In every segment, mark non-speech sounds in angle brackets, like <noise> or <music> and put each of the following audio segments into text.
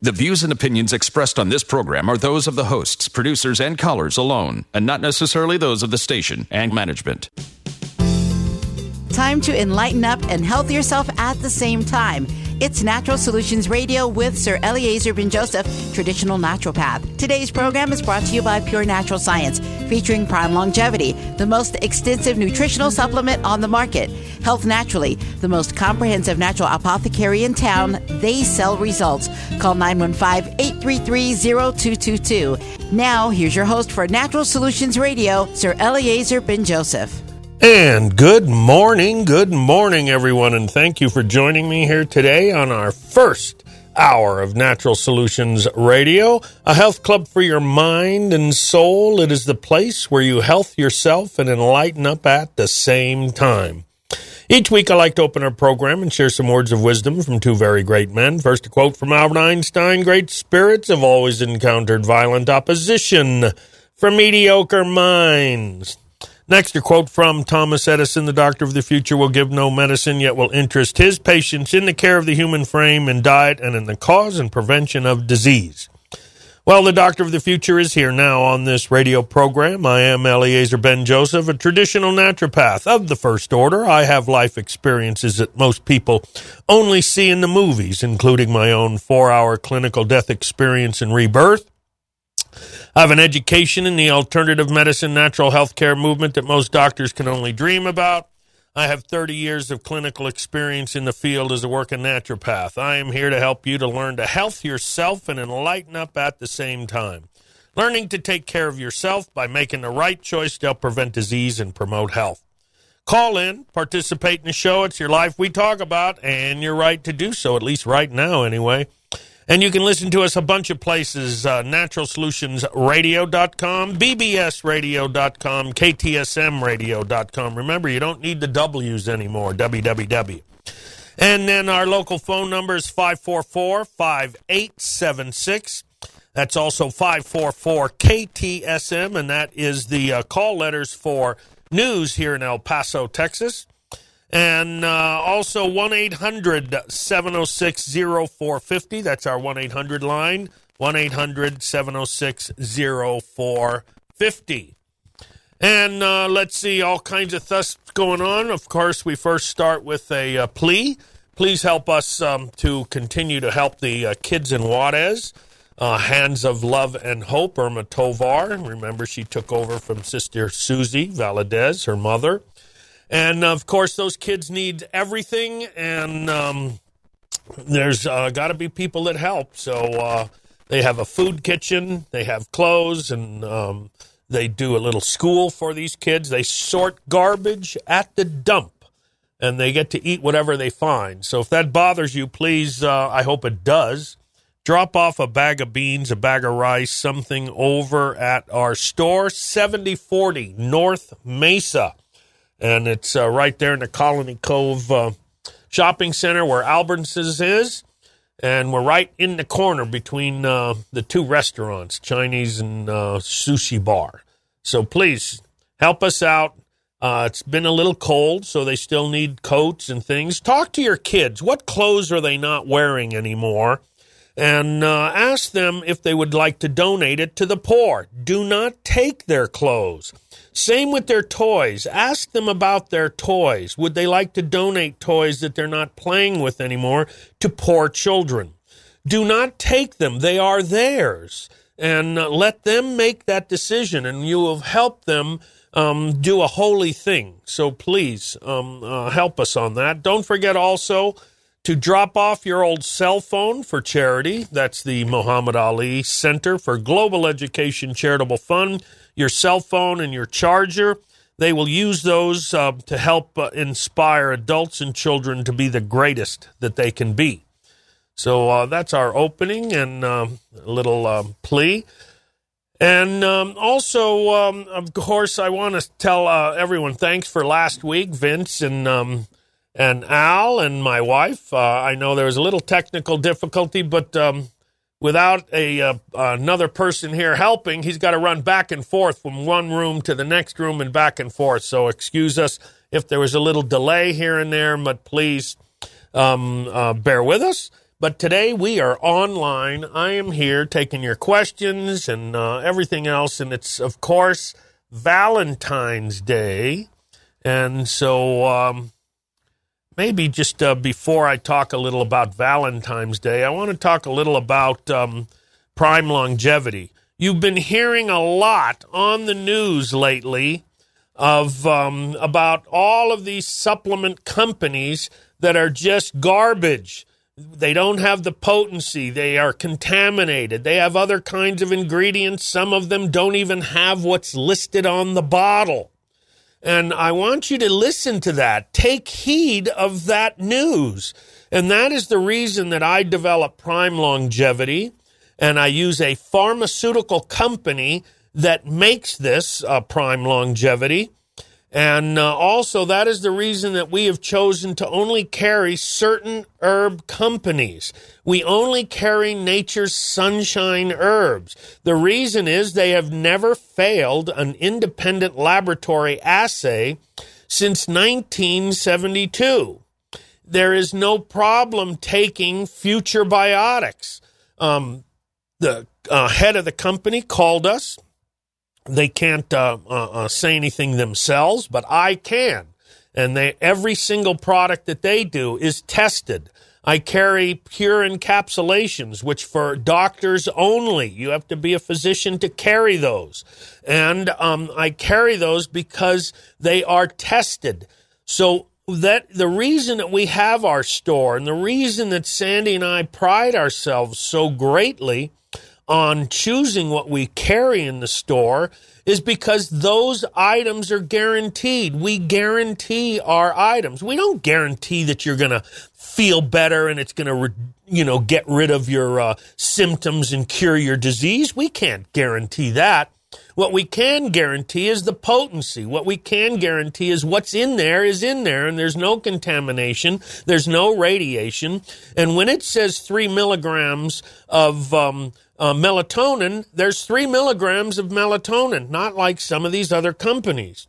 The views and opinions expressed on this program are those of the hosts, producers, and callers alone, and not necessarily those of the station and management. Time to enlighten up and health yourself at the same time. It's Natural Solutions Radio with Sir Eliezer Ben Joseph, traditional naturopath. Today's program is brought to you by Pure Natural Science, featuring Prime Longevity, the most extensive nutritional supplement on the market. Health Naturally, the most comprehensive natural apothecary in town. They sell results. Call 915 833 0222. Now, here's your host for Natural Solutions Radio, Sir Eliezer Ben Joseph. And good morning, good morning, everyone, and thank you for joining me here today on our first hour of Natural Solutions Radio, a health club for your mind and soul. It is the place where you health yourself and enlighten up at the same time. Each week, I like to open our program and share some words of wisdom from two very great men. First, a quote from Albert Einstein Great spirits have always encountered violent opposition from mediocre minds. Next, a quote from Thomas Edison The doctor of the future will give no medicine, yet will interest his patients in the care of the human frame, and diet, and in the cause and prevention of disease. Well, the doctor of the future is here now on this radio program. I am Eliezer Ben Joseph, a traditional naturopath of the first order. I have life experiences that most people only see in the movies, including my own four hour clinical death experience and rebirth I have an education in the alternative medicine, natural health care movement that most doctors can only dream about. I have 30 years of clinical experience in the field as a working naturopath. I am here to help you to learn to health yourself and enlighten up at the same time. Learning to take care of yourself by making the right choice to help prevent disease and promote health. Call in, participate in the show. It's your life we talk about, and you're right to do so, at least right now, anyway. And you can listen to us a bunch of places uh, naturalsolutionsradio.com, bbsradio.com, ktsmradio.com. Remember, you don't need the W's anymore, www. And then our local phone number is 544 5876. That's also 544 KTSM, and that is the uh, call letters for news here in El Paso, Texas. And uh, also 1 800 706 0450. That's our 1 800 line. 1 800 706 0450. And uh, let's see, all kinds of thus going on. Of course, we first start with a uh, plea. Please help us um, to continue to help the uh, kids in Juarez. Uh, Hands of Love and Hope, Irma Tovar. Remember, she took over from Sister Susie Valadez, her mother. And of course, those kids need everything, and um, there's uh, got to be people that help. So uh, they have a food kitchen, they have clothes, and um, they do a little school for these kids. They sort garbage at the dump, and they get to eat whatever they find. So if that bothers you, please, uh, I hope it does. Drop off a bag of beans, a bag of rice, something over at our store, 7040 North Mesa and it's uh, right there in the Colony Cove uh, shopping center where Albertsons is, and we're right in the corner between uh, the two restaurants, Chinese and uh, sushi bar. So please help us out. Uh, it's been a little cold, so they still need coats and things. Talk to your kids. What clothes are they not wearing anymore? And uh, ask them if they would like to donate it to the poor. Do not take their clothes. Same with their toys. Ask them about their toys. Would they like to donate toys that they're not playing with anymore to poor children? Do not take them. They are theirs. And uh, let them make that decision, and you will help them um, do a holy thing. So please um, uh, help us on that. Don't forget also to drop off your old cell phone for charity. That's the Muhammad Ali Center for Global Education Charitable Fund. Your cell phone and your charger. They will use those uh, to help uh, inspire adults and children to be the greatest that they can be. So uh, that's our opening and um, a little um, plea. And um, also, um, of course, I want to tell uh, everyone thanks for last week, Vince and um, and Al and my wife. Uh, I know there was a little technical difficulty, but um, without a uh, another person here helping, he's got to run back and forth from one room to the next room and back and forth. So excuse us if there was a little delay here and there, but please um, uh, bear with us. But today we are online. I am here taking your questions and uh, everything else. And it's, of course, Valentine's Day. And so um, maybe just uh, before I talk a little about Valentine's Day, I want to talk a little about um, prime longevity. You've been hearing a lot on the news lately of um, about all of these supplement companies that are just garbage they don't have the potency. They are contaminated. They have other kinds of ingredients. Some of them don't even have what's listed on the bottle. And I want you to listen to that. Take heed of that news. And that is the reason that I develop Prime Longevity. And I use a pharmaceutical company that makes this uh, Prime Longevity. And uh, also, that is the reason that we have chosen to only carry certain herb companies. We only carry nature's sunshine herbs. The reason is they have never failed an independent laboratory assay since 1972. There is no problem taking future biotics. Um, the uh, head of the company called us they can't uh, uh, uh, say anything themselves, but I can. And they every single product that they do is tested. I carry pure encapsulations, which for doctors only. You have to be a physician to carry those. And um, I carry those because they are tested. So that the reason that we have our store and the reason that Sandy and I pride ourselves so greatly on choosing what we carry in the store is because those items are guaranteed. We guarantee our items. We don't guarantee that you're going to feel better and it's going to, you know, get rid of your uh, symptoms and cure your disease. We can't guarantee that. What we can guarantee is the potency. What we can guarantee is what's in there is in there, and there's no contamination, there's no radiation. And when it says three milligrams of um, uh, melatonin, there's three milligrams of melatonin, not like some of these other companies.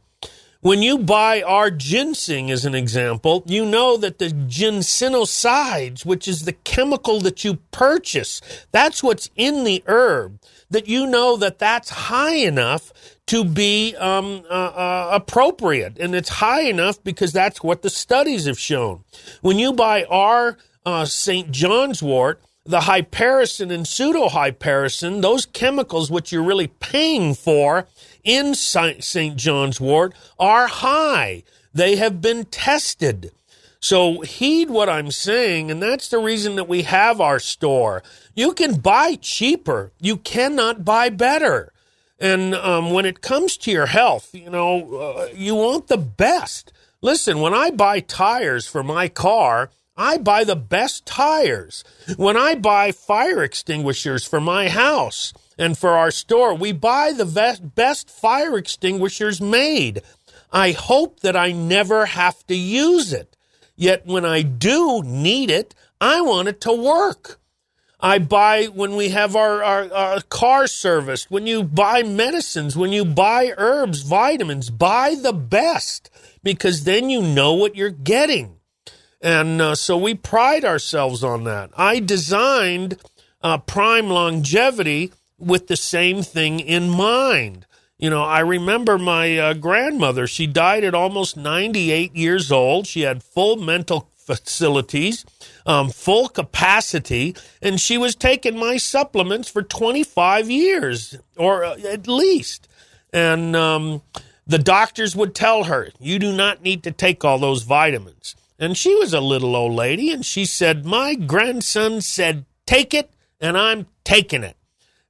When you buy our ginseng, as an example, you know that the ginsenosides, which is the chemical that you purchase, that's what's in the herb, that you know that that's high enough to be um, uh, uh, appropriate. And it's high enough because that's what the studies have shown. When you buy our uh, St. John's wort, the hypericin and pseudohypericin, those chemicals which you're really paying for in St. John's wort, are high. They have been tested. So heed what I'm saying, and that's the reason that we have our store. You can buy cheaper, you cannot buy better. And um, when it comes to your health, you know, uh, you want the best. Listen, when I buy tires for my car, I buy the best tires. When I buy fire extinguishers for my house and for our store, we buy the best fire extinguishers made. I hope that I never have to use it. Yet when I do need it, I want it to work. I buy when we have our, our, our, car serviced, when you buy medicines, when you buy herbs, vitamins, buy the best because then you know what you're getting. And uh, so we pride ourselves on that. I designed uh, Prime Longevity with the same thing in mind. You know, I remember my uh, grandmother, she died at almost 98 years old. She had full mental facilities, um, full capacity, and she was taking my supplements for 25 years or uh, at least. And um, the doctors would tell her, you do not need to take all those vitamins. And she was a little old lady, and she said, My grandson said, Take it, and I'm taking it.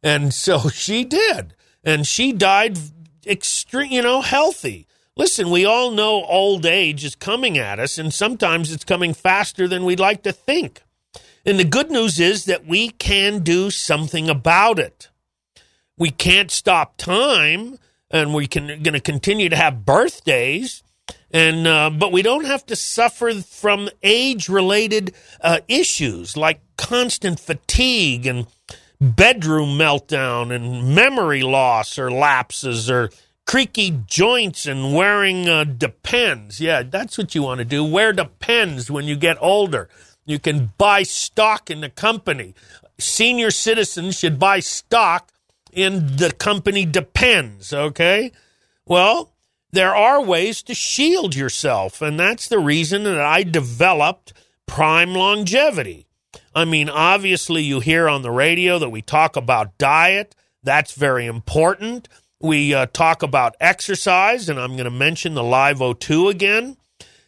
And <laughs> so she did. And she died extreme, you know, healthy. Listen, we all know old age is coming at us, and sometimes it's coming faster than we'd like to think. And the good news is that we can do something about it. We can't stop time, and we can going to continue to have birthdays, and uh, but we don't have to suffer from age-related uh, issues like constant fatigue and bedroom meltdown and memory loss or lapses or creaky joints and wearing uh, depends. Yeah, that's what you want to do. Wear depends when you get older. You can buy stock in the company. Senior citizens should buy stock in the company depends, okay? Well, there are ways to shield yourself, and that's the reason that I developed Prime Longevity. I mean, obviously, you hear on the radio that we talk about diet. That's very important. We uh, talk about exercise, and I'm going to mention the Live O2 again.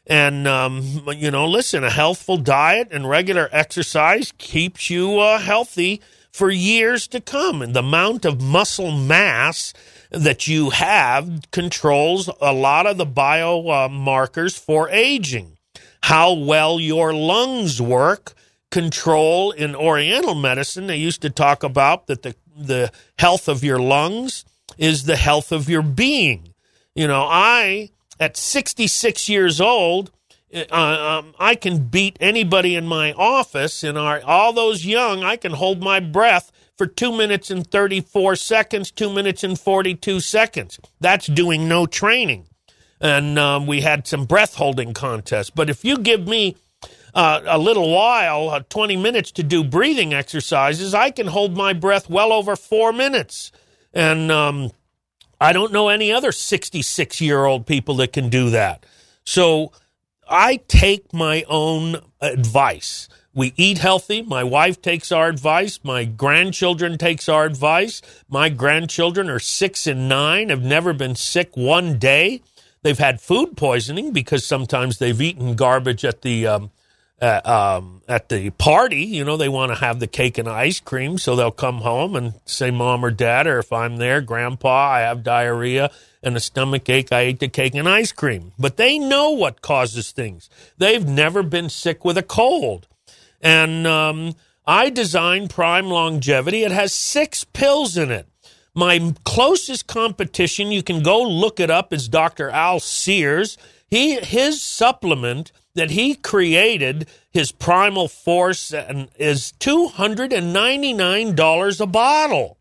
And, um, you know, listen, a healthful diet and regular exercise keeps you uh, healthy for years to come. And the amount of muscle mass that you have controls a lot of the biomarkers for aging. How well your lungs work control in oriental medicine they used to talk about that the the health of your lungs is the health of your being you know i at 66 years old, uh, um, I can beat anybody in my office. In our, all those young, I can hold my breath for two minutes and 34 seconds, two minutes and 42 seconds. That's doing no training. And um, we had some breath holding contests. But if you give me uh, a little while, uh, 20 minutes to do breathing exercises, I can hold my breath well over four minutes. And um, I don't know any other 66 year old people that can do that. So I take my own advice. We eat healthy. My wife takes our advice. My grandchildren takes our advice. My grandchildren are six and nine, have never been sick one day. They've had food poisoning because sometimes they've eaten garbage at the um, uh, um, at the party. You know, they want to have the cake and ice cream, so they'll come home and say, "Mom or Dad," or if I'm there, Grandpa, I have diarrhea and a stomach ache. I ate the cake and ice cream. But they know what causes things. They've never been sick with a cold, and um, I designed Prime Longevity. It has six pills in it. My closest competition, you can go look it up, is Dr. Al Sears. He his supplement that he created his primal force and is $299 a bottle.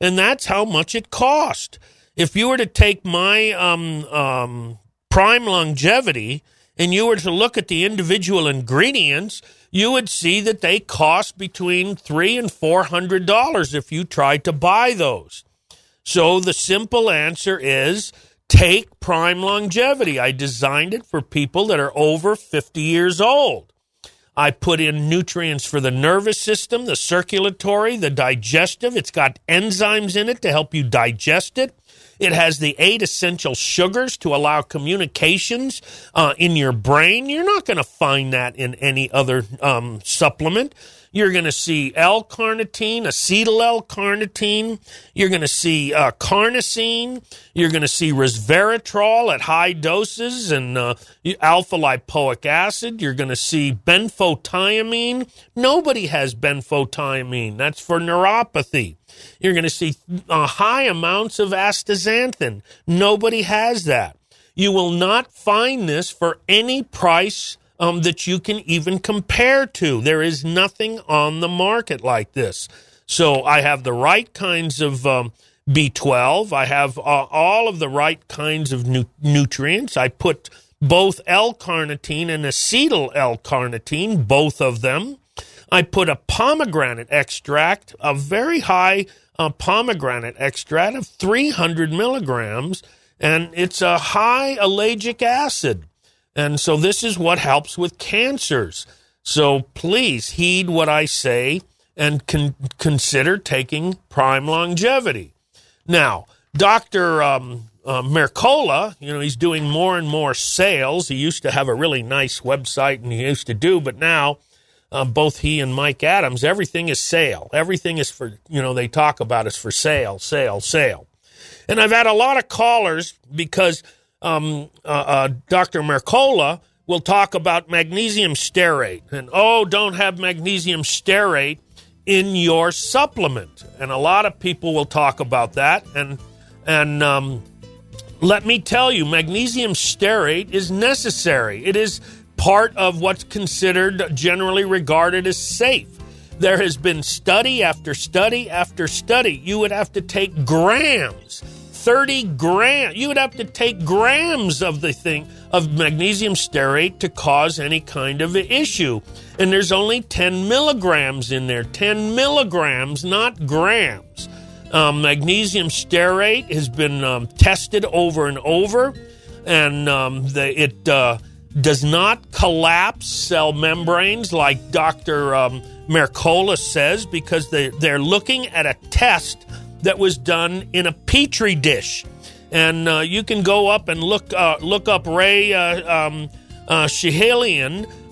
And that's how much it cost. If you were to take my um, um, prime longevity and you were to look at the individual ingredients, you would see that they cost between three and four hundred dollars if you tried to buy those. So the simple answer is Take Prime Longevity. I designed it for people that are over 50 years old. I put in nutrients for the nervous system, the circulatory, the digestive. It's got enzymes in it to help you digest it. It has the eight essential sugars to allow communications uh, in your brain. You're not going to find that in any other um, supplement. You're going to see L-carnitine, acetyl L-carnitine. You're going to see uh, carnosine. You're going to see resveratrol at high doses and uh, alpha lipoic acid. You're going to see benfotiamine. Nobody has benfotiamine. That's for neuropathy. You're going to see uh, high amounts of astaxanthin. Nobody has that. You will not find this for any price um, that you can even compare to. There is nothing on the market like this. So I have the right kinds of um, B12. I have uh, all of the right kinds of nu- nutrients. I put both L-carnitine and acetyl L-carnitine, both of them. I put a pomegranate extract, a very high uh, pomegranate extract of 300 milligrams, and it's a high ellagic acid. And so this is what helps with cancers. So please heed what I say and con- consider taking prime longevity. Now, Dr. Um, uh, Mercola, you know, he's doing more and more sales. He used to have a really nice website and he used to do, but now uh, both he and Mike Adams, everything is sale. Everything is for, you know, they talk about is for sale, sale, sale. And I've had a lot of callers because um, uh, uh, Dr. Mercola will talk about magnesium stearate and oh, don't have magnesium stearate in your supplement. And a lot of people will talk about that. And and um, let me tell you, magnesium stearate is necessary. It is part of what's considered generally regarded as safe. There has been study after study after study. You would have to take grams, 30 grams. You would have to take grams of the thing of magnesium stearate to cause any kind of issue. And there's only 10 milligrams in there. 10 milligrams, not grams. Um, magnesium stearate has been um, tested over and over, and um, the, it uh, does not collapse cell membranes like Dr. Um, Mercola says because they, they're looking at a test that was done in a petri dish. And uh, you can go up and look uh, look up Ray uh, um, uh,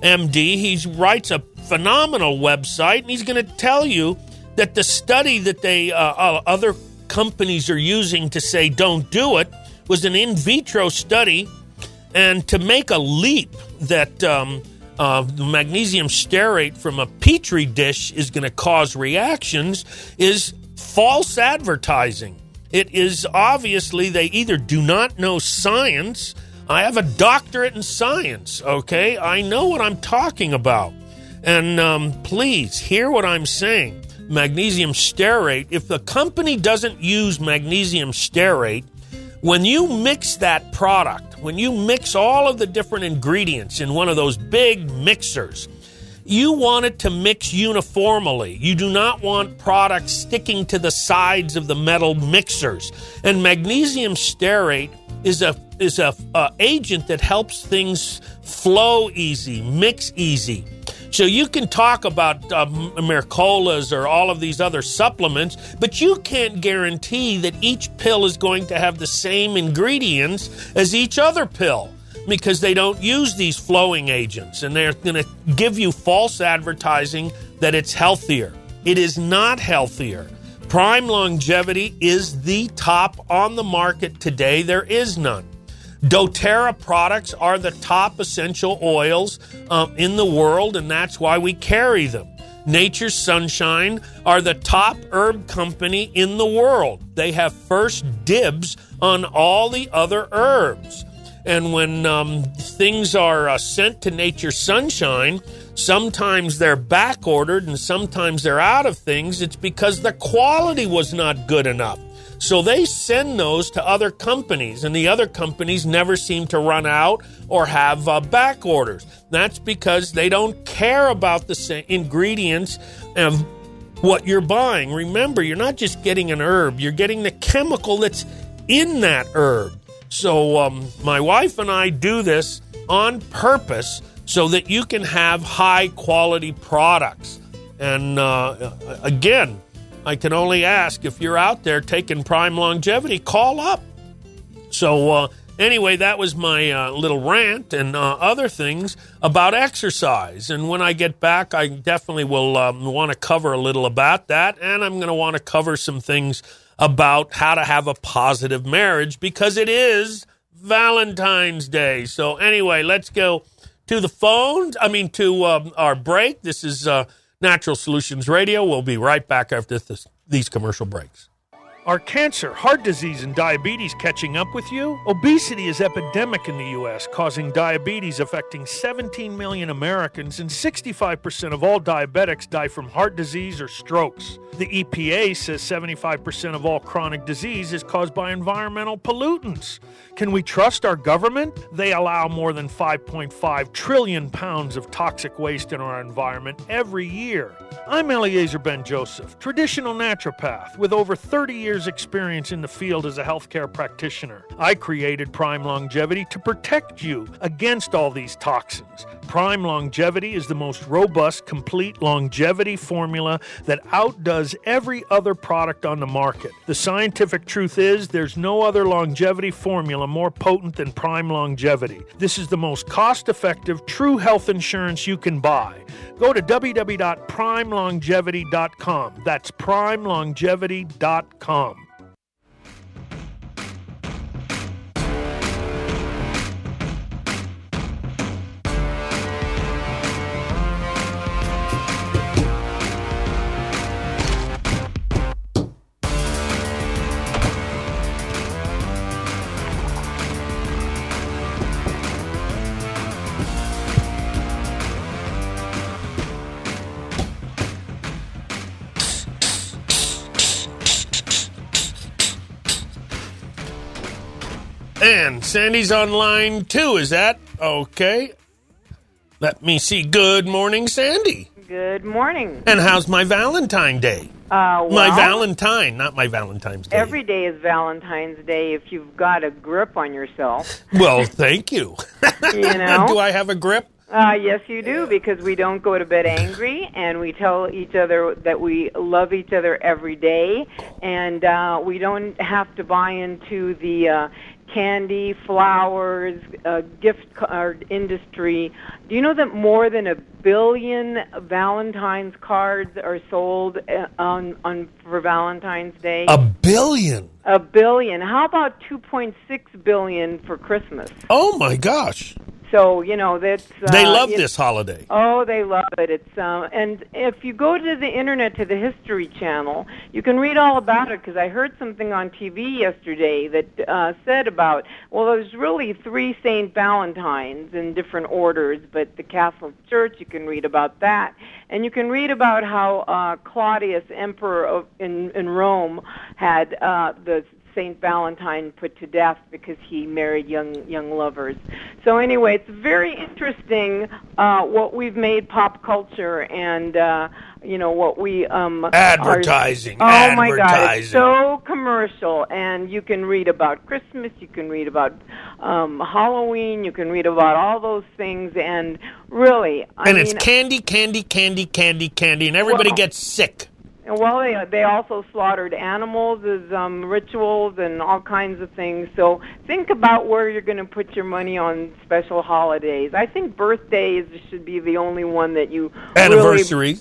MD. He writes a phenomenal website, and he's going to tell you that the study that they uh, uh, other companies are using to say don't do it was an in vitro study, and to make a leap that um, uh, magnesium stearate from a petri dish is going to cause reactions is false advertising. It is obviously they either do not know science. I have a doctorate in science, okay? I know what I'm talking about. And um, please hear what I'm saying. Magnesium stearate, if the company doesn't use magnesium stearate, when you mix that product, when you mix all of the different ingredients in one of those big mixers, you want it to mix uniformly. You do not want products sticking to the sides of the metal mixers. And magnesium stearate is a is a, a agent that helps things flow easy, mix easy. So you can talk about uh, Mercolas or all of these other supplements, but you can't guarantee that each pill is going to have the same ingredients as each other pill because they don't use these flowing agents and they're going to give you false advertising that it's healthier. It is not healthier. Prime longevity is the top on the market today. There is none. doTERRA products are the top essential oils um, in the world, and that's why we carry them. Nature's Sunshine are the top herb company in the world. They have first dibs on all the other herbs. And when um, things are uh, sent to Nature's Sunshine, sometimes they're back ordered and sometimes they're out of things. It's because the quality was not good enough. So they send those to other companies, and the other companies never seem to run out or have uh, back orders. That's because they don't care about the ingredients of what you're buying. Remember, you're not just getting an herb, you're getting the chemical that's in that herb. So, um, my wife and I do this on purpose so that you can have high quality products. And uh, again, I can only ask if you're out there taking Prime Longevity, call up. So, uh, anyway, that was my uh, little rant and uh, other things about exercise. And when I get back, I definitely will um, want to cover a little about that. And I'm going to want to cover some things about how to have a positive marriage because it is Valentine's Day. So, anyway, let's go to the phones. I mean, to um, our break. This is uh, Natural Solutions Radio. We'll be right back after this, these commercial breaks. Are cancer, heart disease, and diabetes catching up with you? Obesity is epidemic in the U.S., causing diabetes affecting 17 million Americans, and 65% of all diabetics die from heart disease or strokes. The EPA says 75% of all chronic disease is caused by environmental pollutants. Can we trust our government? They allow more than 5.5 trillion pounds of toxic waste in our environment every year. I'm Eliezer Ben Joseph, traditional naturopath with over 30 years' experience in the field as a healthcare practitioner. I created Prime Longevity to protect you against all these toxins. Prime Longevity is the most robust, complete longevity formula that outdoes every other product on the market. The scientific truth is there's no other longevity formula more potent than Prime Longevity. This is the most cost effective, true health insurance you can buy. Go to www.primelongevity.com. That's primelongevity.com. Sandy's on line two. Is that okay? Let me see. Good morning, Sandy. Good morning. And how's my Valentine Day? Uh, well, my Valentine, not my Valentine's Day. Every day is Valentine's Day if you've got a grip on yourself. <laughs> Well, thank you. you <laughs> know? Do I have a grip? Uh, yes, you do, because we don't go to bed angry, and we tell each other that we love each other every day, and uh, we don't have to buy into the uh, candy, flowers, uh, gift card industry. Do you know that more than a billion Valentine's cards are sold uh, on on for Valentine's Day? A billion. A billion. How about 2.6 billion for Christmas? Oh my gosh. So you know that's uh, They love this holiday. Oh, they love it. It's um, and if you go to the internet to the History Channel, you can read all about it because I heard something on TV yesterday that uh, said about well, there's really three Saint Valentines in different orders, but the Catholic Church you can read about that, and you can read about how uh, Claudius, Emperor of, in in Rome, had uh, the Saint Valentine put to death because he married young young lovers. So anyway, it's very interesting uh, what we've made pop culture and uh, you know what we um, Advertising, Are, oh my God, it's so commercial, and you can read about Christmas, you can read about um, Halloween, you can read about all those things, and really, I and mean, it's candy, candy, candy, candy, candy, and everybody Well- gets sick. And Well, they they also slaughtered animals as um, rituals and all kinds of things. So think about where you're going to put your money on special holidays. I think birthdays should be the only one that you Really, Anniversary.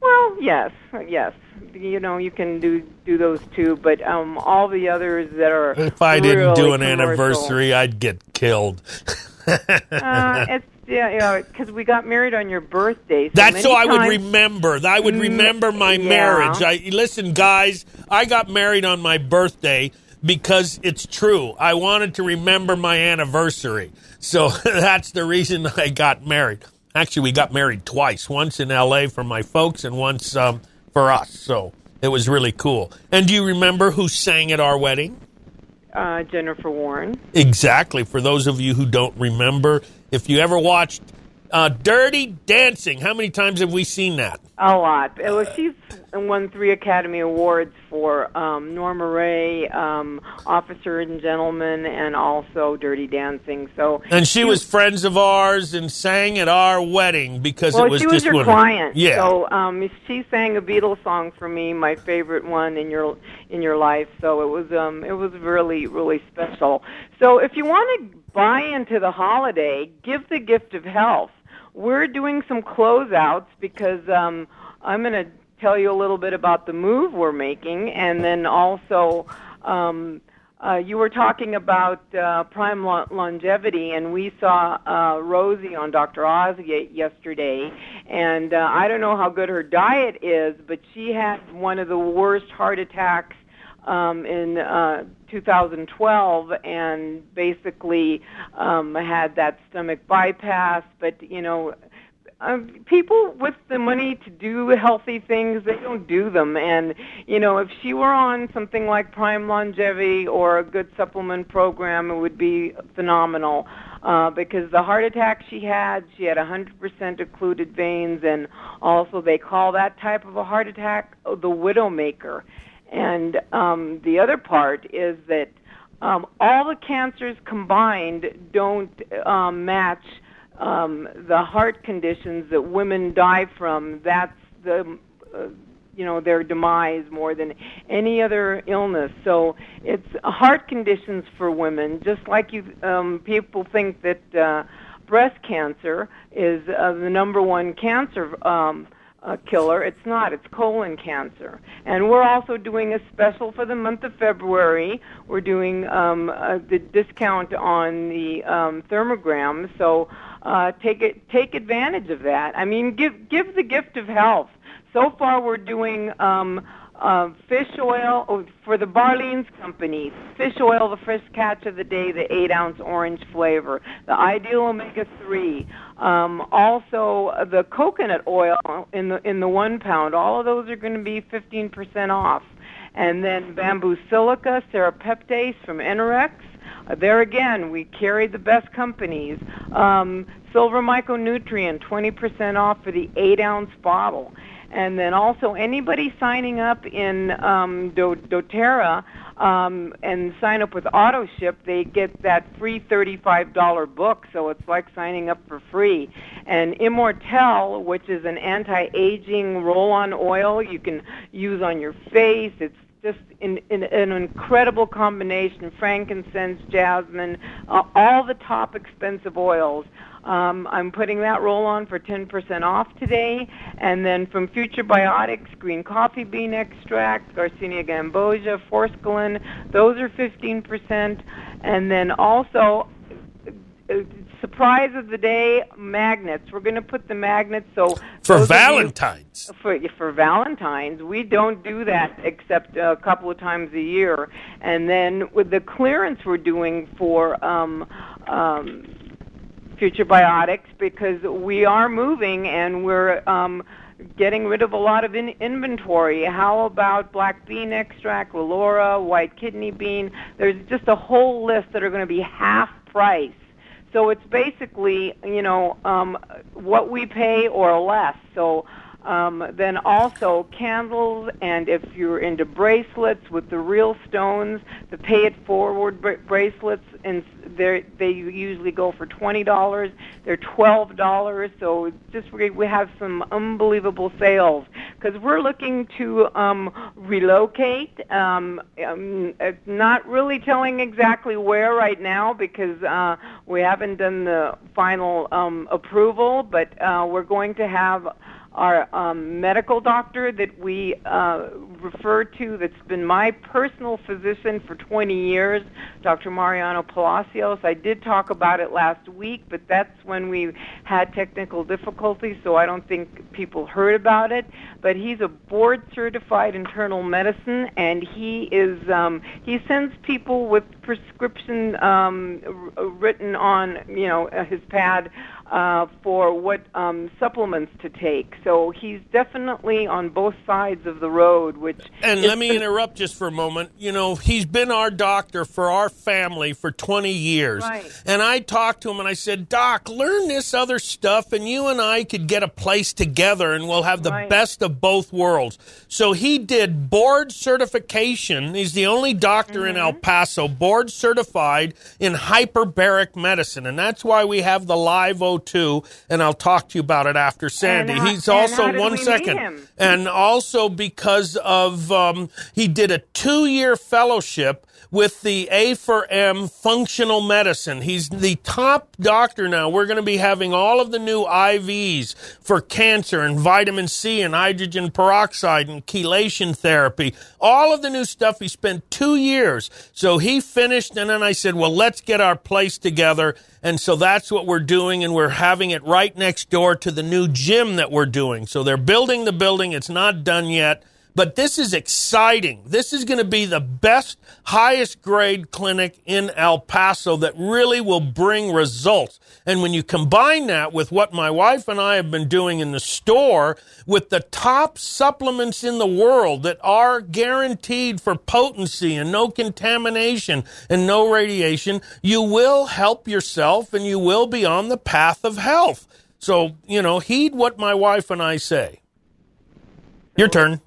well, yes, yes. You know, you can do do those too, but um, all the others that are If I didn't do an anniversary, I'd get killed. <laughs> uh, it's yeah, you know, because we got married on your birthday. So That's so I would remember. I would Mm, remember my yeah. marriage. I listen, guys. I got married on my birthday because it's true. I wanted to remember my anniversary, so <laughs> that's the reason I got married. Actually, we got married twice. Once in L.A. for my folks, and once um, for us. So it was really cool. And do you remember who sang at our wedding? Uh, Jennifer Warnes. Exactly. For those of you who don't remember, if you ever watched uh, Dirty Dancing, how many times have we seen that? A lot. It was, she's won three Academy Awards for um, Norma Rae, um, Officer and Gentleman, and also Dirty Dancing. So And she was friends of ours and sang at our wedding because well, it was she was your client. Yeah. So um, she sang a Beatles song for me, my favorite one in your in your life. So it was um, it was really really special. So if you want to buy into the holiday, give the gift of health. We're doing some closeouts because um, I'm going to tell you a little bit about the move we're making, and then also. Um, uh, you were talking about uh, prime lo- longevity, and we saw uh, Rosie on Dr. Oz ye- yesterday. And uh, I don't know how good her diet is, but she had one of the worst heart attacks um, in uh, 2012, and basically um, had that stomach bypass. But you know, um, people with the money to do healthy things, they don't do them. And you know, if she were on something like Prime Longevity or a good supplement program, it would be phenomenal. Uh, because the heart attack she had, she had 100% occluded veins, and also they call that type of a heart attack the widowmaker. And um, the other part is that um, all the cancers combined don't um, match um, the heart conditions that women die from. That's the uh, you know their demise more than any other illness. So it's heart conditions for women, just like you um, people think that uh, breast cancer is uh, the number one cancer. Um, uh, killer. It's not. It's colon cancer. And we're also doing a special for the month of February. We're doing um, uh, the discount on the um, thermogram. So uh, take it, take advantage of that. I mean, give give the gift of health. So far, we're doing um, uh, fish oil oh, for the Barleans Company. Fish oil, the first catch of the day, the eight ounce orange flavor. The ideal omega three. Um, also, the coconut oil in the in the one pound. All of those are going to be 15% off. And then bamboo silica, serapeptase from Enerex. Uh, there again, we carry the best companies. Um, Silver Micronutrient, 20% off for the 8 ounce bottle. And then also anybody signing up in um, Do- doTERRA um, and sign up with AutoShip, they get that free $35 book. So it's like signing up for free. And Immortelle, which is an anti-aging roll-on oil you can use on your face. It's just in, in, an incredible combination frankincense, jasmine, uh, all the top expensive oils. Um, I'm putting that roll on for 10% off today. And then from Future Biotics, green coffee bean extract, Garcinia cambogia, forskolin, those are 15%. And then also, uh, surprise of the day, magnets. We're going to put the magnets so for Valentine's. You, for for Valentine's, we don't do that except a couple of times a year. And then with the clearance we're doing for um, um, Future Biotics because we are moving and we're um, getting rid of a lot of in- inventory. How about black bean extract, Laura, white kidney bean? There's just a whole list that are going to be half price. So it's basically, you know, um, what we pay or less. So um, then also candles, and if you're into bracelets with the real stones, the pay it forward br- bracelets, and they they usually go for twenty dollars. They're twelve dollars. So just we have some unbelievable sales because we're looking to um, relocate. Um, um, not really telling exactly where right now because uh, we haven't done the final um, approval, but uh, we're going to have our um, medical doctor that we uh, refer to, that's been my personal physician for 20 years, Dr. Mariano Palacios. I did talk about it last week, but that's when we had technical difficulties, so I don't think people heard about it. But he's a board certified internal medicine, and he is um, he sends people with prescription um, r- written on you know his pad uh, for what um, supplements to take. So he's definitely on both sides of the road. Which and let me interrupt just for a moment. You know, he's been our doctor for our family for 20 years, right. and I talked to him and I said, "Doc, learn this other stuff, and you and I could get a place together, and we'll have the right. best of both worlds." So he did board certification. He's the only doctor mm-hmm. in El Paso board certified in hyperbaric medicine, and that's why we have the live too, and I'll talk to you about it after Sandy. And, He's also one second, and also because of um, he did a two-year fellowship with the A for M functional medicine. He's the top doctor now. We're going to be having all of the new IVs for cancer and vitamin C and hydrogen peroxide and chelation therapy. All of the new stuff. He spent two years. So he finished, and then I said, well, let's get our place together. And so that's what we're doing, and we're having it right next door to the new gym that we're doing. So they're building the building. It's not done yet. But this is exciting. This is going to be the best, highest grade clinic in El Paso that really will bring results. And when you combine that with what my wife and I have been doing in the store with the top supplements in the world that are guaranteed for potency and no contamination and no radiation, you will help yourself and you will be on the path of health. So, you know, heed what my wife and I say. Your turn.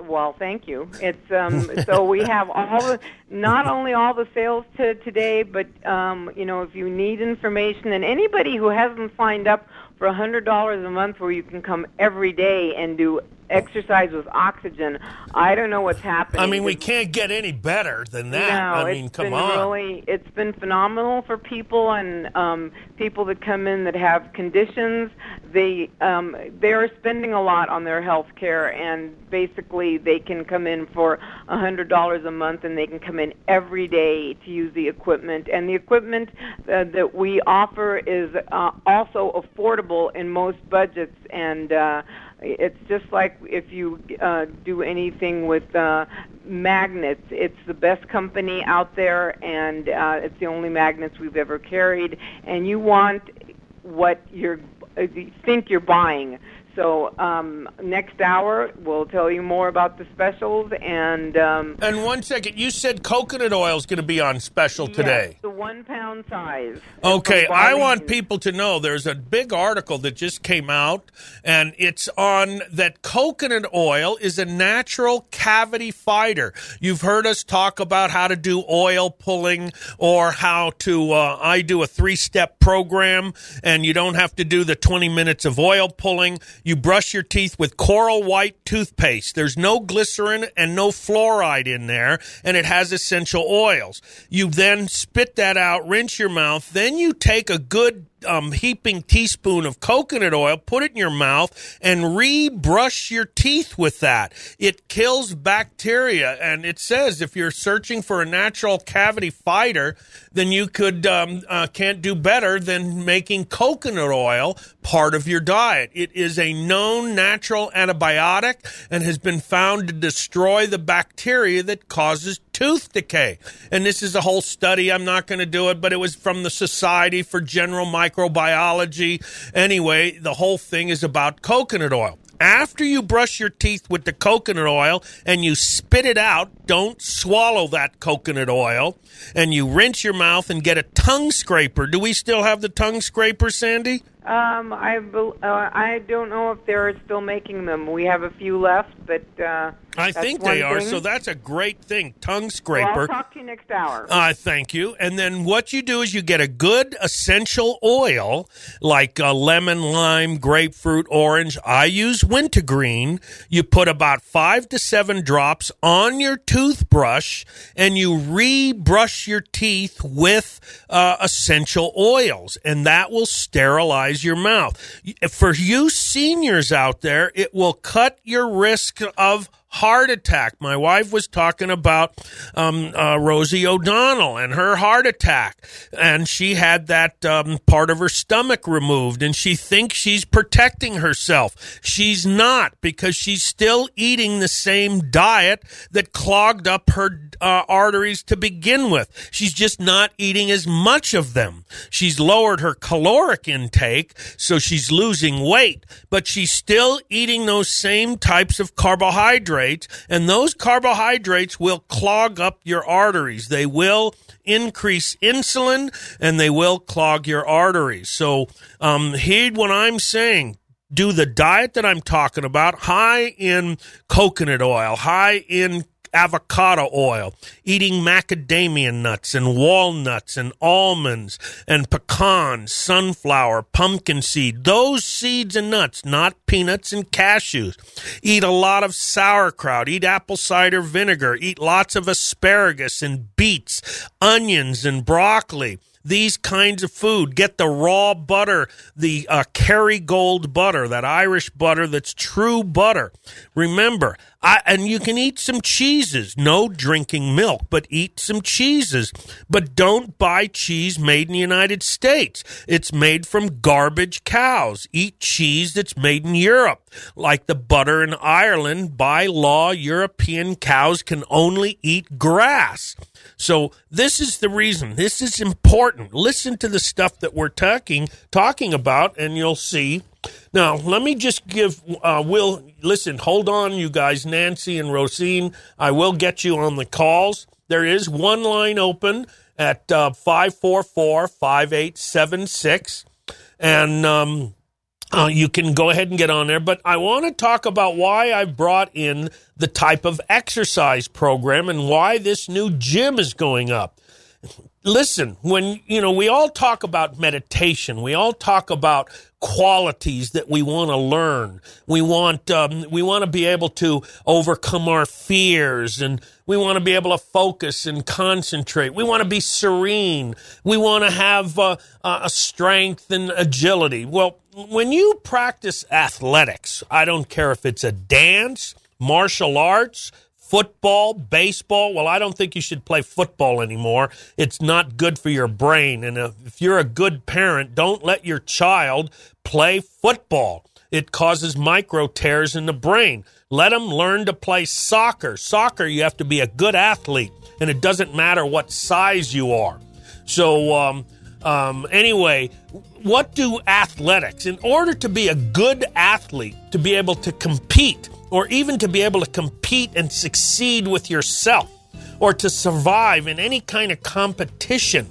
Well, thank you. It's um, so we have all the not only all the sales to today, but um, you know if you need information and anybody who hasn't signed up for a hundred dollars a month where you can come every day and do exercise with oxygen. I don't know what's happening. I mean, we can't get any better than that. No, I mean, it's come been on. Really, it's been phenomenal for people and um, people that come in that have conditions. They um, they are spending a lot on their health care, and basically they can come in for a hundred dollars a month, and they can come in every day to use the equipment. And the equipment uh, that we offer is uh, also affordable in most budgets, and uh, it's just like if you uh, do anything with uh, magnets. It's the best company out there, and uh, it's the only magnets we've ever carried. And you want what you're uh, think you're buying. So um, next hour we'll tell you more about the specials and. Um, and one second, you said coconut oil is going to be on special today. Yes, the one pound size. Okay, I want people to know there's a big article that just came out, and it's on that coconut oil is a natural cavity fighter. You've heard us talk about how to do oil pulling or how to. Uh, I do a three step program, and you don't have to do the 20 minutes of oil pulling you brush your teeth with coral white toothpaste. There's no glycerin and no fluoride in there, and it has essential oils. You then spit that out, rinse your mouth, then you take a good um, heaping teaspoon of coconut oil, put it in your mouth, and re-brush your teeth with that. It kills bacteria, and it says if you're searching for a natural cavity fighter, then you could um, uh, can't do better than making coconut oil part of your diet. It is a known natural antibiotic and has been found to destroy the bacteria that causes tooth decay. And this is a whole study. I'm not going to do it, but it was from the Society for General Microbiology. Anyway, the whole thing is about coconut oil. After you brush your teeth with the coconut oil and you spit it out, don't swallow that coconut oil, and you rinse your mouth and get a tongue scraper. Do we still have the tongue scraper, Sandy? Um, I uh, I don't know if they're still making them. We have a few left, but uh, I think they are. So that's a great thing. Tongue scraper. Well, I'll talk to you next hour. Uh, thank you. And then what you do is you get a good essential oil like uh, lemon, lime, grapefruit, orange. I use wintergreen. You put about five to seven drops on your toothbrush, and you re-brush your teeth with uh, essential oils, and that will sterilize your mouth. For you seniors out there, it will cut your risk of heart attack. My wife was talking about um, uh, Rosie O'Donnell and her heart attack, and she had that um, part of her stomach removed, and she thinks she's protecting herself. She's not because she's still eating the same diet that clogged up her uh, arteries to begin with. She's just not eating as much of them. She's lowered her caloric intake, so she's losing weight, but she's still eating those same types of carbohydrates carbohydrates, and those carbohydrates will clog up your arteries. They will increase insulin and they will clog your arteries. So, um, heed what I'm saying do the diet that I'm talking about, high in coconut oil, high in avocado oil, eating macadamia nuts and walnuts and almonds and pecans, sunflower, pumpkin seed, those seeds and nuts, not peanuts and cashews. Eat a lot of sauerkraut, eat apple cider vinegar, eat lots of asparagus and beets, onions and broccoli these kinds of food. Get the raw butter, the uh, Kerrygold butter, that Irish butter that's true butter. Remember, I, and you can eat some cheeses. No drinking milk, but eat some cheeses. But don't buy cheese made in the United States. It's made from garbage cows. Eat cheese that's made in Europe. Like the butter in Ireland, by law, European cows can only eat grass. So this is the reason. This is important. Listen to the stuff that we're talking talking about, and you'll see. Now, let me just give uh, Will. Listen, hold on, you guys, Nancy and Rosine. I will get you on the calls. There is one line open at uh, 544 5876. And um, uh, you can go ahead and get on there. But I want to talk about why I brought in the type of exercise program and why this new gym is going up. Listen, when, you know, we all talk about meditation, we all talk about qualities that we want to learn. We want, um, we want to be able to overcome our fears and we want to be able to focus and concentrate. We want to be serene. We want to have uh, a strength and agility. Well, when you practice athletics, I don't care if it's a dance, martial arts, football, baseball. Well, I don't think you should play football anymore. It's not good for your brain. And if you're a good parent, don't let your child play football. It causes micro tears in the brain. Let them learn to play soccer. Soccer, you have to be a good athlete, and it doesn't matter what size you are. So, um, Um, anyway, what do athletics, in order to be a good athlete, to be able to compete, or even to be able to compete and succeed with yourself, or to survive in any kind of competition,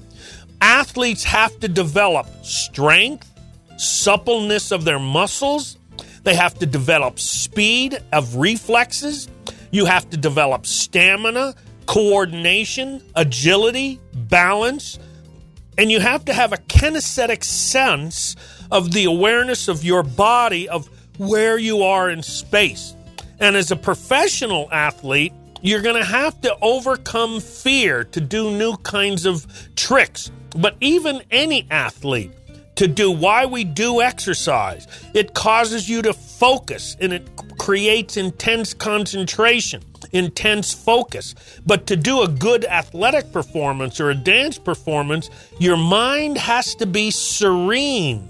athletes have to develop strength, suppleness of their muscles, they have to develop speed of reflexes, you have to develop stamina, coordination, agility, balance, and you have to have a kinesthetic sense of the awareness of your body, of where you are in space. And as a professional athlete, you're going to have to overcome fear to do new kinds of tricks. But even any athlete, to do why we do exercise, it causes you to focus and it creates intense concentration intense focus. But to do a good athletic performance or a dance performance, your mind has to be serene.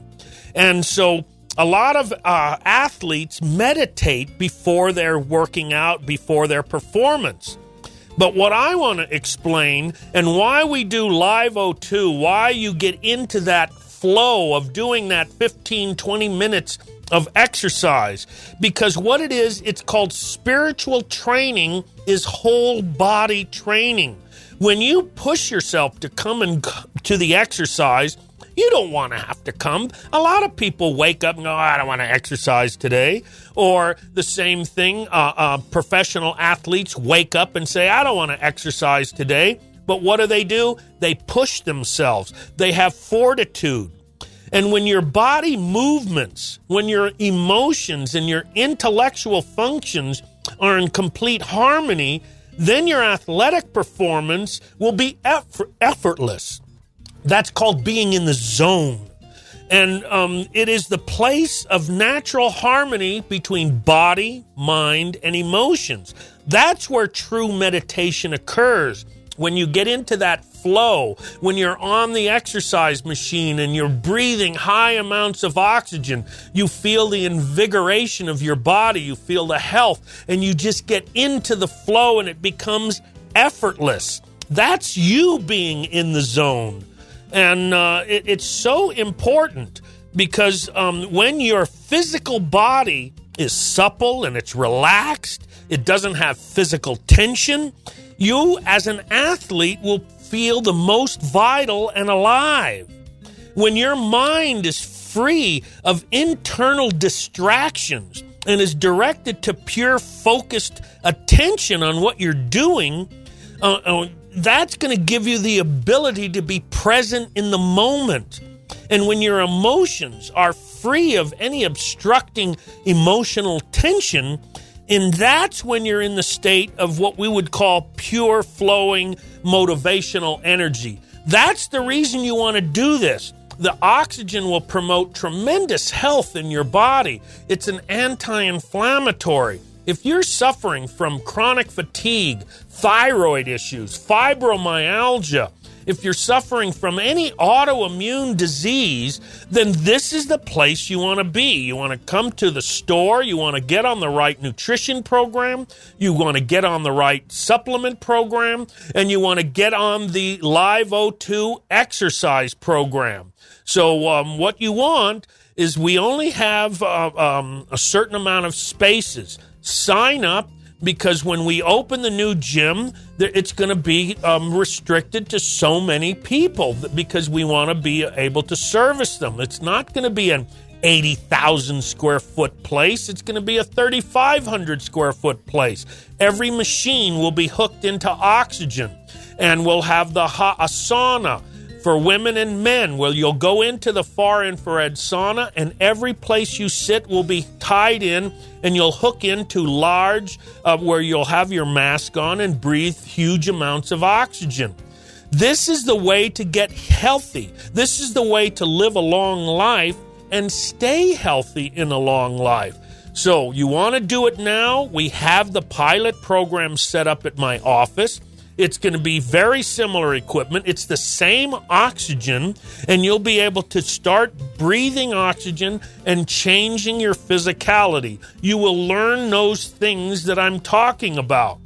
And so a lot of uh, athletes meditate before they're working out, before their performance. But what I want to explain and why we do Live O2, why you get into that flow of doing that 15, 20 minutes of exercise because what it is, it's called spiritual training, is whole body training. When you push yourself to come and to the exercise, you don't want to have to come. A lot of people wake up and go, I don't want to exercise today. Or the same thing, uh, uh, professional athletes wake up and say, I don't want to exercise today. But what do they do? They push themselves, they have fortitude. And when your body movements, when your emotions and your intellectual functions are in complete harmony, then your athletic performance will be effort- effortless. That's called being in the zone. And um, it is the place of natural harmony between body, mind, and emotions. That's where true meditation occurs. When you get into that flow, when you're on the exercise machine and you're breathing high amounts of oxygen, you feel the invigoration of your body, you feel the health, and you just get into the flow and it becomes effortless. That's you being in the zone. And uh, it, it's so important because um, when your physical body is supple and it's relaxed, it doesn't have physical tension, you as an athlete will feel the most vital and alive. When your mind is free of internal distractions and is directed to pure focused attention on what you're doing, uh, uh, that's going to give you the ability to be present in the moment. And when your emotions are free of any obstructing emotional tension, and that's when you're in the state of what we would call pure flowing motivational energy. That's the reason you want to do this. The oxygen will promote tremendous health in your body. It's an anti inflammatory. If you're suffering from chronic fatigue, thyroid issues, fibromyalgia, if you're suffering from any autoimmune disease, then this is the place you want to be. You want to come to the store, you want to get on the right nutrition program, you want to get on the right supplement program, and you want to get on the Live O2 exercise program. So, um, what you want is we only have uh, um, a certain amount of spaces. Sign up because when we open the new gym, it's going to be um, restricted to so many people because we want to be able to service them. It's not going to be an 80,000 square foot place. It's going to be a 3,500 square foot place. Every machine will be hooked into oxygen and we'll have the ha- a sauna for women and men where you'll go into the far infrared sauna and every place you sit will be tied in and you'll hook into large uh, where you'll have your mask on and breathe huge amounts of oxygen. This is the way to get healthy. This is the way to live a long life and stay healthy in a long life. So, you want to do it now? We have the pilot program set up at my office. It's going to be very similar equipment. It's the same oxygen, and you'll be able to start breathing oxygen and changing your physicality. You will learn those things that I'm talking about.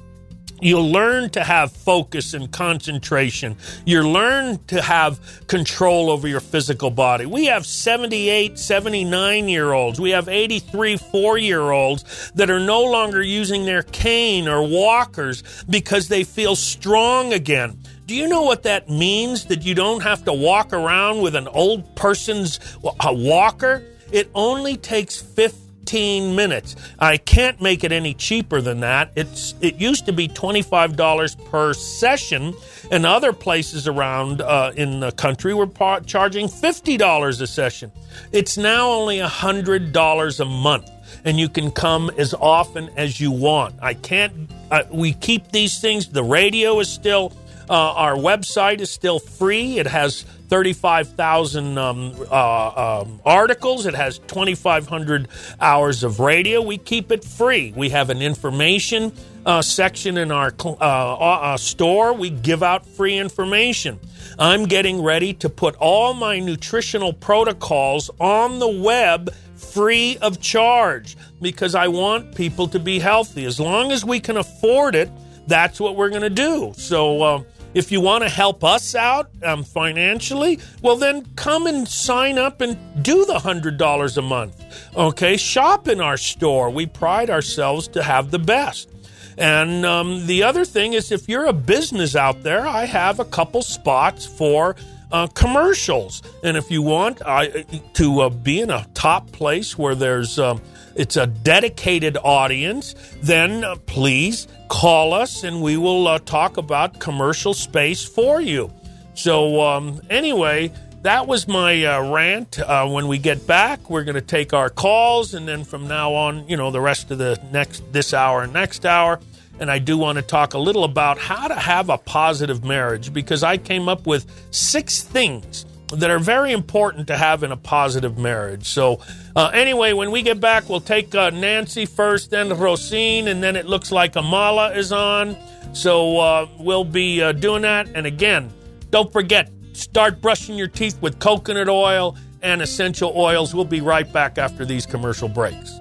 You'll learn to have focus and concentration. You learn to have control over your physical body. We have 78, 79 year olds. We have 83, 4 year olds that are no longer using their cane or walkers because they feel strong again. Do you know what that means? That you don't have to walk around with an old person's uh, walker? It only takes 50 15 minutes. I can't make it any cheaper than that. It's it used to be $25 per session, and other places around uh, in the country were par- charging $50 a session. It's now only $100 a month and you can come as often as you want. I can't, uh, we keep these things. The radio is still, uh, our website is still free. It has 35,000 um, uh, um, articles. It has 2,500 hours of radio. We keep it free. We have an information uh, section in our uh, uh, store. We give out free information. I'm getting ready to put all my nutritional protocols on the web free of charge because I want people to be healthy. As long as we can afford it, that's what we're going to do. So, uh, if you want to help us out um, financially, well, then come and sign up and do the $100 a month. Okay, shop in our store. We pride ourselves to have the best. And um, the other thing is, if you're a business out there, I have a couple spots for uh, commercials. And if you want I, to uh, be in a top place where there's um, it's a dedicated audience, then uh, please call us and we will uh, talk about commercial space for you. So, um, anyway, that was my uh, rant. Uh, when we get back, we're going to take our calls, and then from now on, you know, the rest of the next this hour and next hour. And I do want to talk a little about how to have a positive marriage because I came up with six things that are very important to have in a positive marriage. So, uh, anyway, when we get back, we'll take uh, Nancy first, then Rosine, and then it looks like Amala is on. So, uh, we'll be uh, doing that. And again, don't forget, start brushing your teeth with coconut oil and essential oils. We'll be right back after these commercial breaks.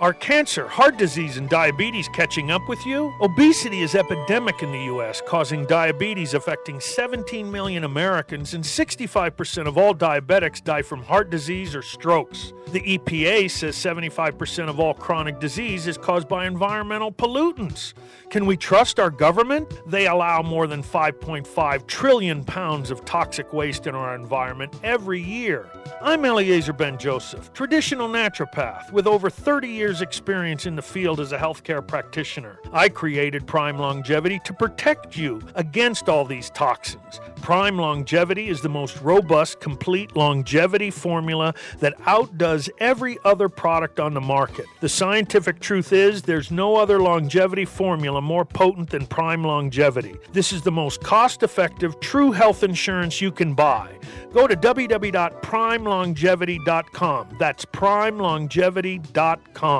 Are cancer, heart disease, and diabetes catching up with you? Obesity is epidemic in the U.S., causing diabetes affecting 17 million Americans, and 65% of all diabetics die from heart disease or strokes. The EPA says 75% of all chronic disease is caused by environmental pollutants. Can we trust our government? They allow more than 5.5 trillion pounds of toxic waste in our environment every year. I'm Eliezer Ben Joseph, traditional naturopath with over 30 years' experience in the field as a healthcare practitioner. I created Prime Longevity to protect you against all these toxins. Prime Longevity is the most robust, complete longevity formula that outdoes every other product on the market. The scientific truth is there's no other longevity formula more potent than Prime Longevity. This is the most cost effective, true health insurance you can buy. Go to www.primelongevity.com. That's primelongevity.com.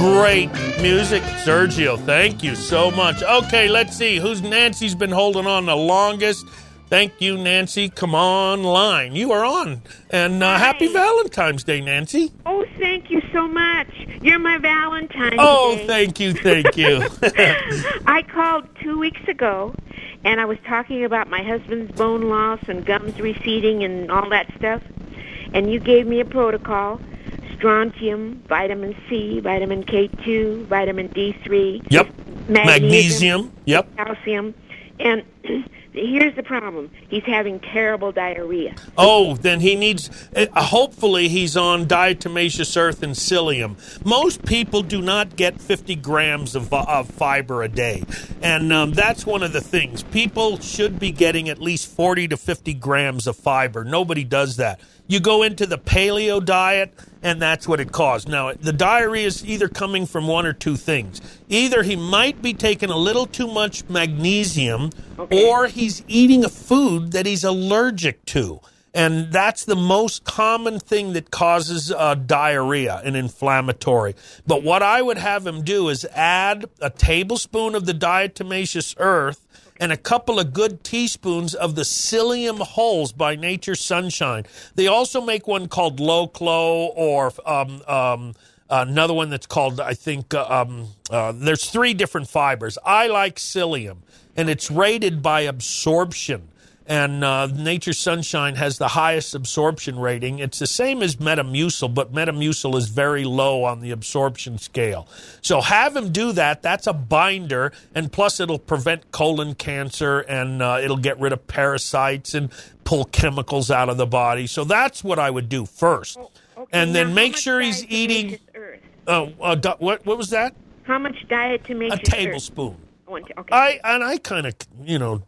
Great music, Sergio. Thank you so much. Okay, let's see who's Nancy's been holding on the longest. Thank you, Nancy. Come on, line. You are on. And uh, happy Valentine's Day, Nancy. Oh, thank you so much. You're my Valentine. Oh, Day. thank you, thank you. <laughs> I called two weeks ago, and I was talking about my husband's bone loss and gums receding and all that stuff. And you gave me a protocol strontium, vitamin C, vitamin K2, vitamin D3. Yep. Magnesium. Magnesium. Yep. Calcium. And <clears throat> here's the problem he's having terrible diarrhea. Oh, then he needs, uh, hopefully, he's on diatomaceous earth and psyllium. Most people do not get 50 grams of, of fiber a day. And um, that's one of the things. People should be getting at least 40 to 50 grams of fiber. Nobody does that. You go into the paleo diet, and that's what it caused. Now, the diarrhea is either coming from one or two things. Either he might be taking a little too much magnesium, Okay. or he's eating a food that he's allergic to. And that's the most common thing that causes uh, diarrhea and inflammatory. But what I would have him do is add a tablespoon of the diatomaceous earth and a couple of good teaspoons of the psyllium hulls by Nature Sunshine. They also make one called LOCLO or um, um, another one that's called, I think, uh, um, uh, there's three different fibers. I like psyllium, and it's rated by absorption and uh, Nature Sunshine has the highest absorption rating. It's the same as Metamucil, but Metamucil is very low on the absorption scale. So have him do that. That's a binder, and plus it'll prevent colon cancer and uh, it'll get rid of parasites and pull chemicals out of the body. So that's what I would do first, and then now make sure he's eating. Uh, uh, what what was that? How much diatomaceous A tablespoon. One Okay. I and I kind of you know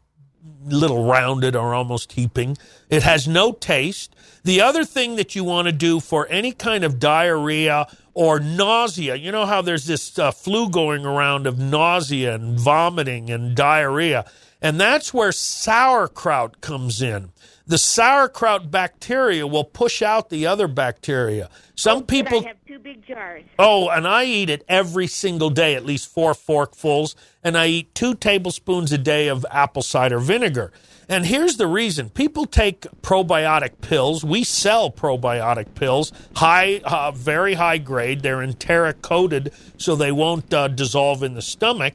little rounded or almost heaping. It has no taste. The other thing that you want to do for any kind of diarrhea or nausea, you know how there's this uh, flu going around of nausea and vomiting and diarrhea, and that's where sauerkraut comes in. The sauerkraut bacteria will push out the other bacteria. Some But people have two big jars. Oh, and I eat it every single day, at least four forkfuls, and I eat two tablespoons a day of apple cider vinegar. And here's the reason people take probiotic pills. We sell probiotic pills, high, uh, very high grade. They're enteric coated so they won't uh, dissolve in the stomach.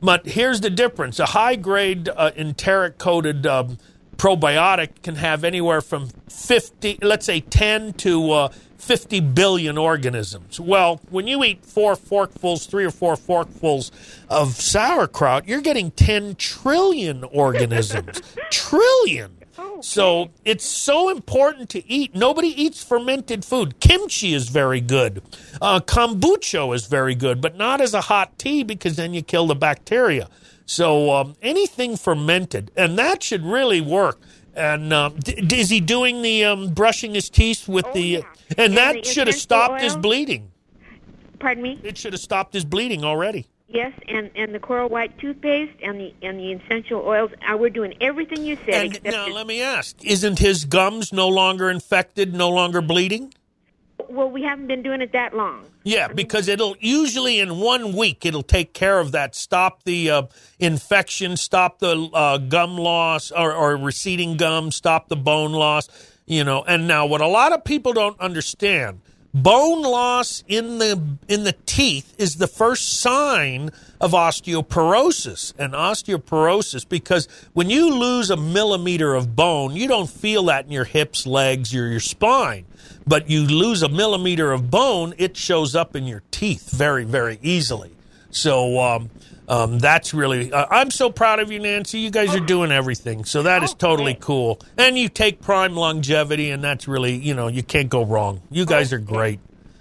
But here's the difference a high grade uh, enteric coated um, probiotic can have anywhere from 50, let's say 10 to uh, 50 billion organisms. Well, when you eat four forkfuls, three or four forkfuls of sauerkraut, you're getting 10 trillion organisms. <laughs> trillion. So it's so important to eat. Nobody eats fermented food. Kimchi is very good. Uh, kombucha is very good, but not as a hot tea because then you kill the bacteria. So um, anything fermented, and that should really work. And um, d- is he doing the um, brushing his teeth with Oh, the? yeah. And And that should have stopped his bleeding. Pardon me? It should have stopped his bleeding already. Yes, and and the coral white toothpaste and the and the essential oils. Uh, we're doing everything you said. And now this- let me ask: Isn't his gums no longer infected, no longer bleeding? Well, we haven't been doing it that long. Yeah, because it'll usually in one week it'll take care of that. Stop the uh, infection, stop the uh, gum loss or, or receding gum, stop the bone loss. You know, and now what a lot of people don't understand: bone loss in the in the teeth is the first sign of osteoporosis and osteoporosis because when you lose a millimeter of bone, you don't feel that in your hips, legs, or your spine but you lose a millimeter of bone, it shows up in your teeth very, very easily. So um, um, that's really, uh, I'm so proud of you, Nancy. You guys are doing everything. So that is totally cool. And you take prime longevity, and that's really, you know, you can't go wrong. You guys are great.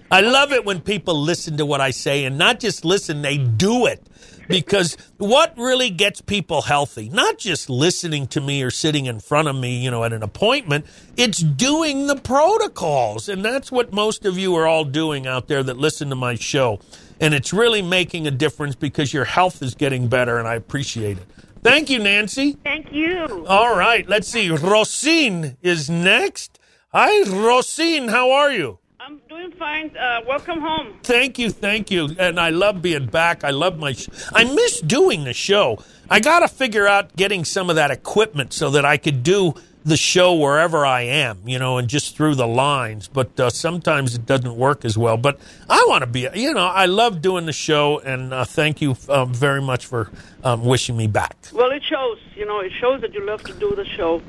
I love it when people listen to what I say and not just listen, they do it. Because what really gets people healthy, not just listening to me or sitting in front of me, you know, at an appointment, it's doing the protocols. And that's what most of you are all doing out there that listen to my show. And it's really making a difference because your health is getting better, and I appreciate it. Thank you, Nancy. Thank you. All right, let's see. Rosine is next. Hi, Rosine. How are you? I'm doing fine. Uh, welcome home. Thank you, thank you. And I love being back. I love my. Sh- I miss doing the show. I got to figure out getting some of that equipment so that I could do the show wherever I am, you know, and just through the lines. But uh, sometimes it doesn't work as well. But I want to be, you know, I love doing the show, and uh, thank you um, very much for um, wishing me back. Well, it shows. You know, it shows that you love to do the show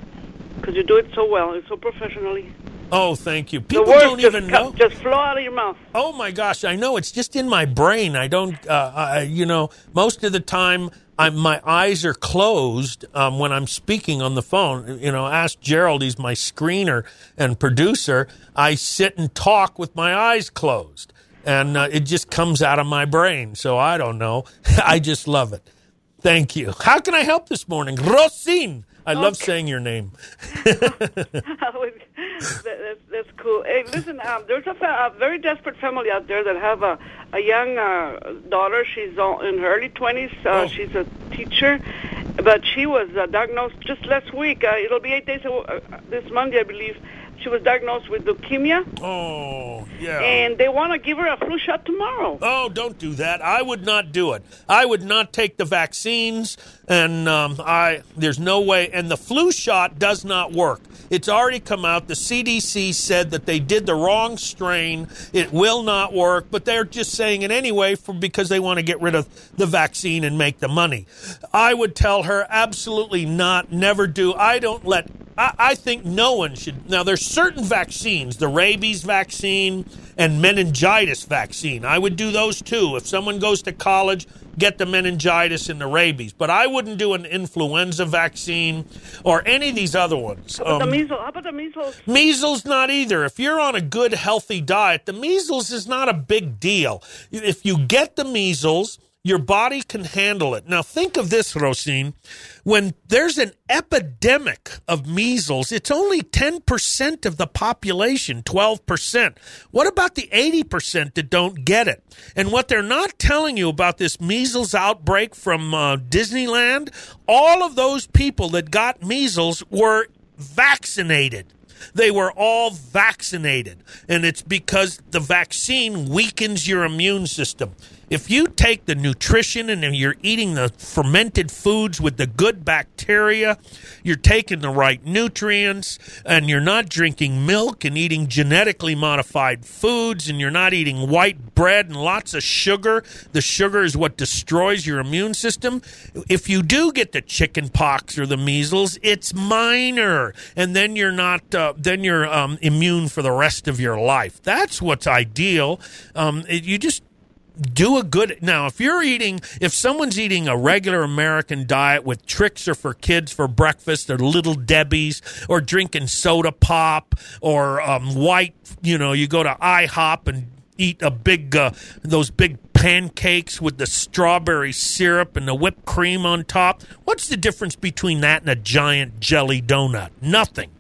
because you do it so well and so professionally. Oh, thank you. People don't even come- know. just flow out of your mouth. Oh my gosh, I know it's just in my brain. I don't, uh, I, you know, most of the time I'm, my eyes are closed um, when I'm speaking on the phone. You know, ask Gerald, he's my screener and producer. I sit and talk with my eyes closed, and uh, it just comes out of my brain. So I don't know. <laughs> I just love it. Thank you. How can I help this morning? Rosine. I love saying your name. <laughs> <laughs> that, that's, that's cool. Hey, listen, um, there's a, a very desperate family out there that have a, a young uh, daughter. She's all in her early 20s. Uh, Oh. She's a teacher, but she was uh, diagnosed just last week. Uh, it'll be eight days uh, this Monday, I believe. She was diagnosed with leukemia. Oh, yeah. And they want to give her a flu shot tomorrow. Oh, don't do that. I would not do it. I would not take the vaccines, and um, I there's no way. And the flu shot does not work. It's already come out. The CDC said that they did the wrong strain. It will not work, but they're just saying it anyway for because they want to get rid of the vaccine and make the money. I would tell her absolutely not. Never do. I don't let I, I think no one should. Now, there's certain vaccines, the rabies vaccine and meningitis vaccine. I would do those too. If someone goes to college, get the meningitis and the rabies. But I wouldn't do an influenza vaccine or any of these other ones. How about um, the measles? How about the measles? Measles, not either. If you're on a good, healthy diet, the measles is not a big deal. If you get the measles, your body can handle it. Now, think of this, Rosine. When there's an epidemic of measles, it's only 10% of the population, 12%. What about the 80% that don't get it? And what they're not telling you about this measles outbreak from uh, Disneyland, all of those people that got measles were vaccinated. They were all vaccinated. And it's because the vaccine weakens your immune system. If you take the nutrition and you're eating the fermented foods with the good bacteria, you're taking the right nutrients, and you're not drinking milk and eating genetically modified foods, and you're not eating white bread and lots of sugar. The sugar is what destroys your immune system. If you do get the chicken pox or the measles, it's minor, and then you're not, uh, then you're um, immune for the rest of your life. That's what's ideal. Um, it, you just do a good now if you're eating if someone's eating a regular american diet with Trix or for kids for breakfast or little debbie's or drinking soda pop or um, white you know you go to ihop and eat a big uh, those big pancakes with the strawberry syrup and the whipped cream on top what's the difference between that and a giant jelly donut? Nothing.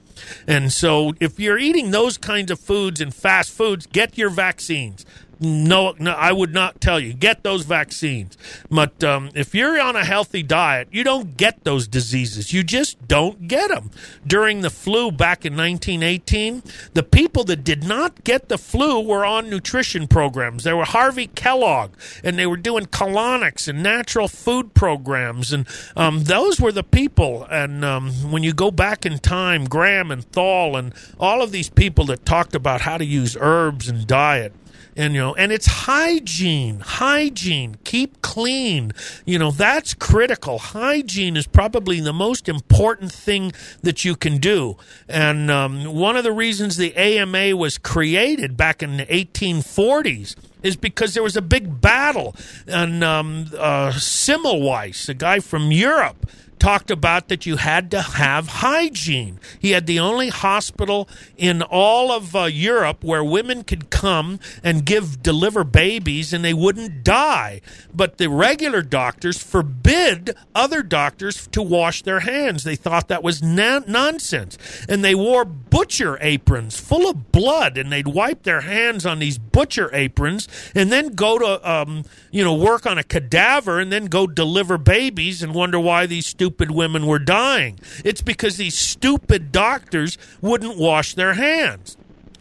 And so if you're eating those kinds of foods and fast foods get your vaccines no, no, I would not tell you get those vaccines. But um, if you're on a healthy diet, you don't get those diseases. You just don't get them. During the flu back in 1918, the people that did not get the flu were on nutrition programs. There were Harvey Kellogg, and they were doing colonics and natural food programs, and um, those were the people. And um, when you go back in time, Graham and Trall and all of these people that talked about how to use herbs and diet and you know and it's hygiene hygiene. Keep clean. You know that's critical. Hygiene is probably the most important thing that you can do. And um, one of the reasons the ama was created back in the 1840s is because there was a big battle. And um, uh, Semmelweis, a guy from Europe, talked about that you had to have hygiene. He had the only hospital in all of uh, Europe where women could come and give deliver babies and they wouldn't die. But the regular doctors forbid other doctors to wash their hands. They thought that was na- nonsense. And they wore butcher aprons full of blood and they'd wipe their hands on these butcher aprons and then go to um, you know work on a cadaver and then go deliver babies and wonder why these stupid stupid women were dying. It's because these stupid doctors wouldn't wash their hands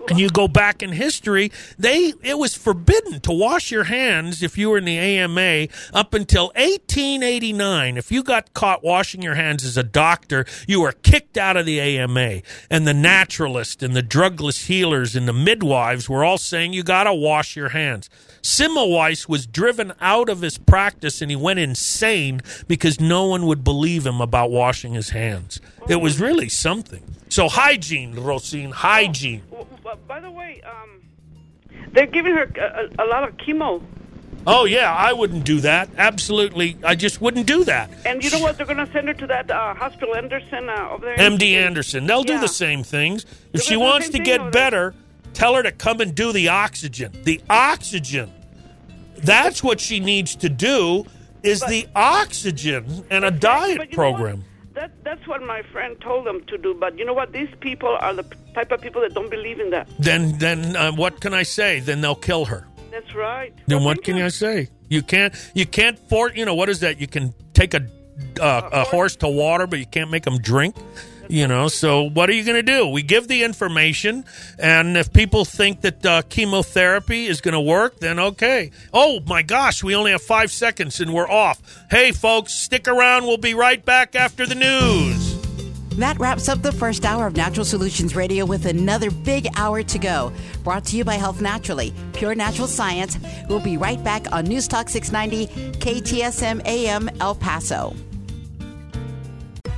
and you go back in history, they it was forbidden to wash your hands if you were in the AMA up until 1889. If you got caught washing your hands as a doctor, you were kicked out of the AMA. And the naturalists and the drugless healers and the midwives were all saying you got to wash your hands. Semmelweis was driven out of his practice and he went insane because no one would believe him about washing his hands. It was really something. So hygiene, Rosine, hygiene. Oh, by the way, um, they're giving her a, a, lot of chemo. Oh yeah, I wouldn't do that. Absolutely, I just wouldn't do that. And you know what? They're going to send her to that uh, hospital, Anderson uh, over there. MD Anderson. They'll yeah. do the same things. If They're she wants to get better, tell her to come and do the oxygen. The oxygen. That's what she needs to do. Is but, the oxygen and a diet program that that's what my friend told them to do. But you know what? These people are the type of people that don't believe in that. Then, then uh, what can I say? Then they'll kill her. That's right. Then well, what can you. I say? You can't. You can't for. You know what is that? You can take a uh, a horse to water, but you can't make them drink. You know, so what are you going to do? We give the information, and if people think that uh, chemotherapy is going to work, then okay. Oh my gosh, we only have five seconds and we're off. Hey, folks, stick around. We'll be right back after the news. That wraps up the first hour of Natural Solutions Radio with another big hour to go. Brought to you by Health Naturally, pure natural science. We'll be right back on News Talk 690 KTSM AM El Paso.